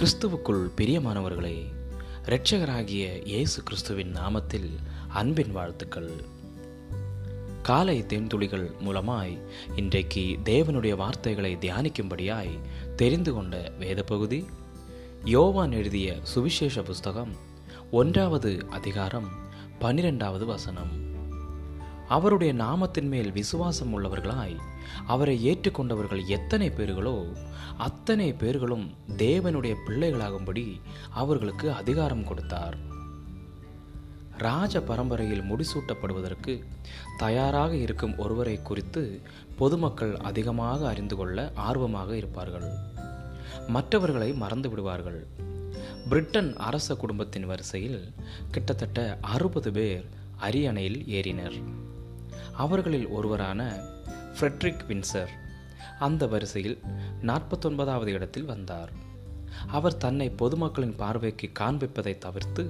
கிறிஸ்துவுக்குள் பிரியமானவர்களே இரட்சகராகிய இயேசு கிறிஸ்துவின் நாமத்தில் அன்பின் வாழ்த்துக்கள். காலை தேன்துளிகள் மூலமாய் இன்றைக்கு தேவனுடைய வார்த்தைகளை தியானிக்கும்படியாய் தெரிந்து கொண்ட வேத பகுதி யோவான் எழுதிய சுவிசேஷ புஸ்தகம் ஒன்றாவது அதிகாரம் பனிரெண்டாவது வசனம். அவருடைய நாமத்தின் மேல் விசுவாசம் உள்ளவர்களாய் அவரை ஏற்றுக்கொண்டவர்கள் எத்தனை பேர்களோ அத்தனை பேர்களும் தேவனுடைய பிள்ளைகளாகும்படி அவர்களுக்கு அதிகாரம் கொடுத்தார். ராஜ பரம்பரையில் முடிசூட்டப்படுவதற்கு தயாராக இருக்கும் ஒருவரை குறித்து பொதுமக்கள் அதிகமாக அறிந்து கொள்ள ஆர்வமாக இருப்பார்கள். மற்றவர்களை மறந்து விடுவார்கள். பிரிட்டன் அரச குடும்பத்தின் வரிசையில் கிட்டத்தட்ட அறுபது பேர் அரியணையில் ஏறினர். அவர்களில் ஒருவரான ஃப்ரெட்ரிக் வின்சர் அந்த வரிசையில் நாற்பத்தொன்பதாவது இடத்தில் வந்தார். அவர் தன்னை பொதுமக்களின் பார்வைக்கு காண்பிப்பதை தவிர்த்து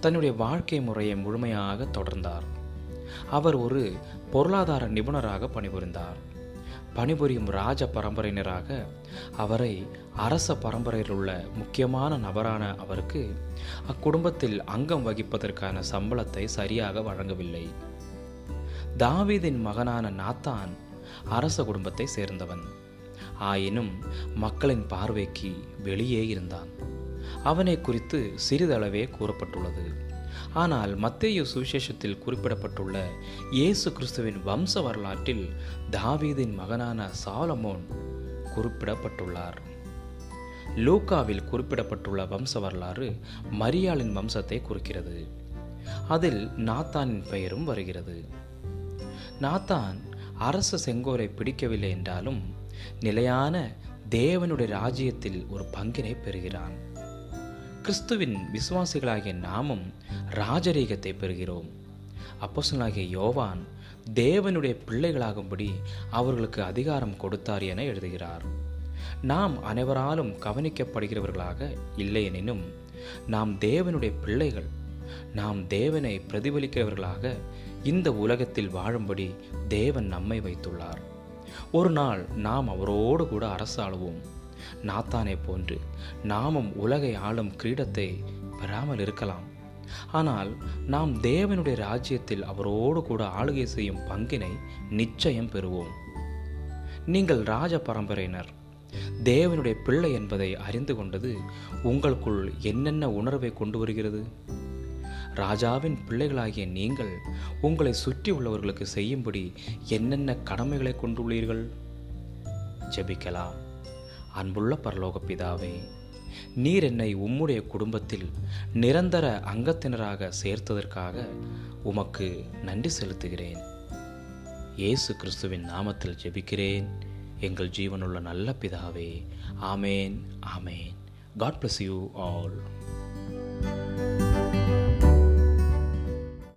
தன்னுடைய வாழ்க்கை முறையை முழுமையாக தொடர்ந்தார். அவர் ஒரு பொருளாதார நிபுணராக பணிபுரிந்தார். பணிபுரியும் ராஜ பரம்பரையினராக அவரை அரச பரம்பரையில் உள்ள முக்கியமான நபரான அவருக்கு அக்குடும்பத்தில் அங்கம் வகிப்பதற்கான சம்பளத்தை சரியாக வழங்கவில்லை. தாவீதின் மகனான நாத்தான் அரச குடும்பத்தை சேர்ந்தவன். ஆயினும் மக்களின் பார்வைக்கு வெளியே இருந்தான். அவனை குறித்து சிறிதளவே கூறப்பட்டுள்ளது. ஆனால் மத்தேயு சுவிசேஷத்தில் குறிப்பிடப்பட்டுள்ள இயேசு கிறிஸ்துவின் வம்ச வரலாற்றில் தாவீதின் மகனான சாலமோன் குறிப்பிடப்பட்டுள்ளார். லூக்காவில் குறிப்பிடப்பட்டுள்ள வம்ச வரலாறு மரியாளின் வம்சத்தை குறிக்கிறது. அதில் நாத்தானின் பெயரும் வருகிறது. நாத்தான் அரச செங்கோரை பிடிக்கவில்லை என்றாலும் நிலையான தேவனுடைய ராஜ்யத்தில் ஒரு பங்கினை பெறுகிறான். கிறிஸ்துவின் விசுவாசிகளாகிய நாமும் ராஜரீகத்தை பெறுகிறோம். அப்போசனாகிய யோவான் தேவனுடைய பிள்ளைகளாகும்படி அவர்களுக்கு அதிகாரம் கொடுத்தார் என எழுதுகிறார். நாம் அனைவராலும் கவனிக்கப்படுகிறவர்களாக இல்லையெனினும் நாம் தேவனுடைய பிள்ளைகள் நாம் தேவனை பிரதிபலிக்கிறவர்களாக இந்த உலகத்தில் வாழும்படி தேவன் நம்மை வைத்துள்ளார். ஒரு நாள் நாம் அவரோடு கூட அரசாளுவோம். நாத்தானே போன்று நாமும் உலகை ஆளும் கிரீடத்தை பெறாமல் இருக்கலாம். ஆனால் நாம் தேவனுடைய ராஜ்யத்தில் அவரோடு கூட ஆளுகை செய்யும் பங்கினை நிச்சயம் பெறுவோம். நீங்கள் ராஜ பரம்பரையினர். தேவனுடைய பிள்ளை என்பதை அறிந்து கொண்டது உங்களுக்குள் என்னென்ன உணர்வை கொண்டு வருகிறது? ராஜாவின் பிள்ளைகளாகிய நீங்கள் உங்களை சுற்றி உள்ளவர்களுக்கு செய்யும்படி என்னென்ன கடமைகளை கொண்டுள்ளீர்கள்? ஜெபிக்கலாம். அன்புள்ள பரலோக பிதாவே நீர் என்னை உம்முடைய குடும்பத்தில் நிரந்தர அங்கத்தினராக சேர்த்ததற்காக உமக்கு நன்றி செலுத்துகிறேன். இயேசு கிறிஸ்துவின் நாமத்தில் ஜெபிக்கிறேன். எங்கள் ஜீவனுள்ள நல்ல பிதாவே ஆமேன் ஆமேன். God bless you all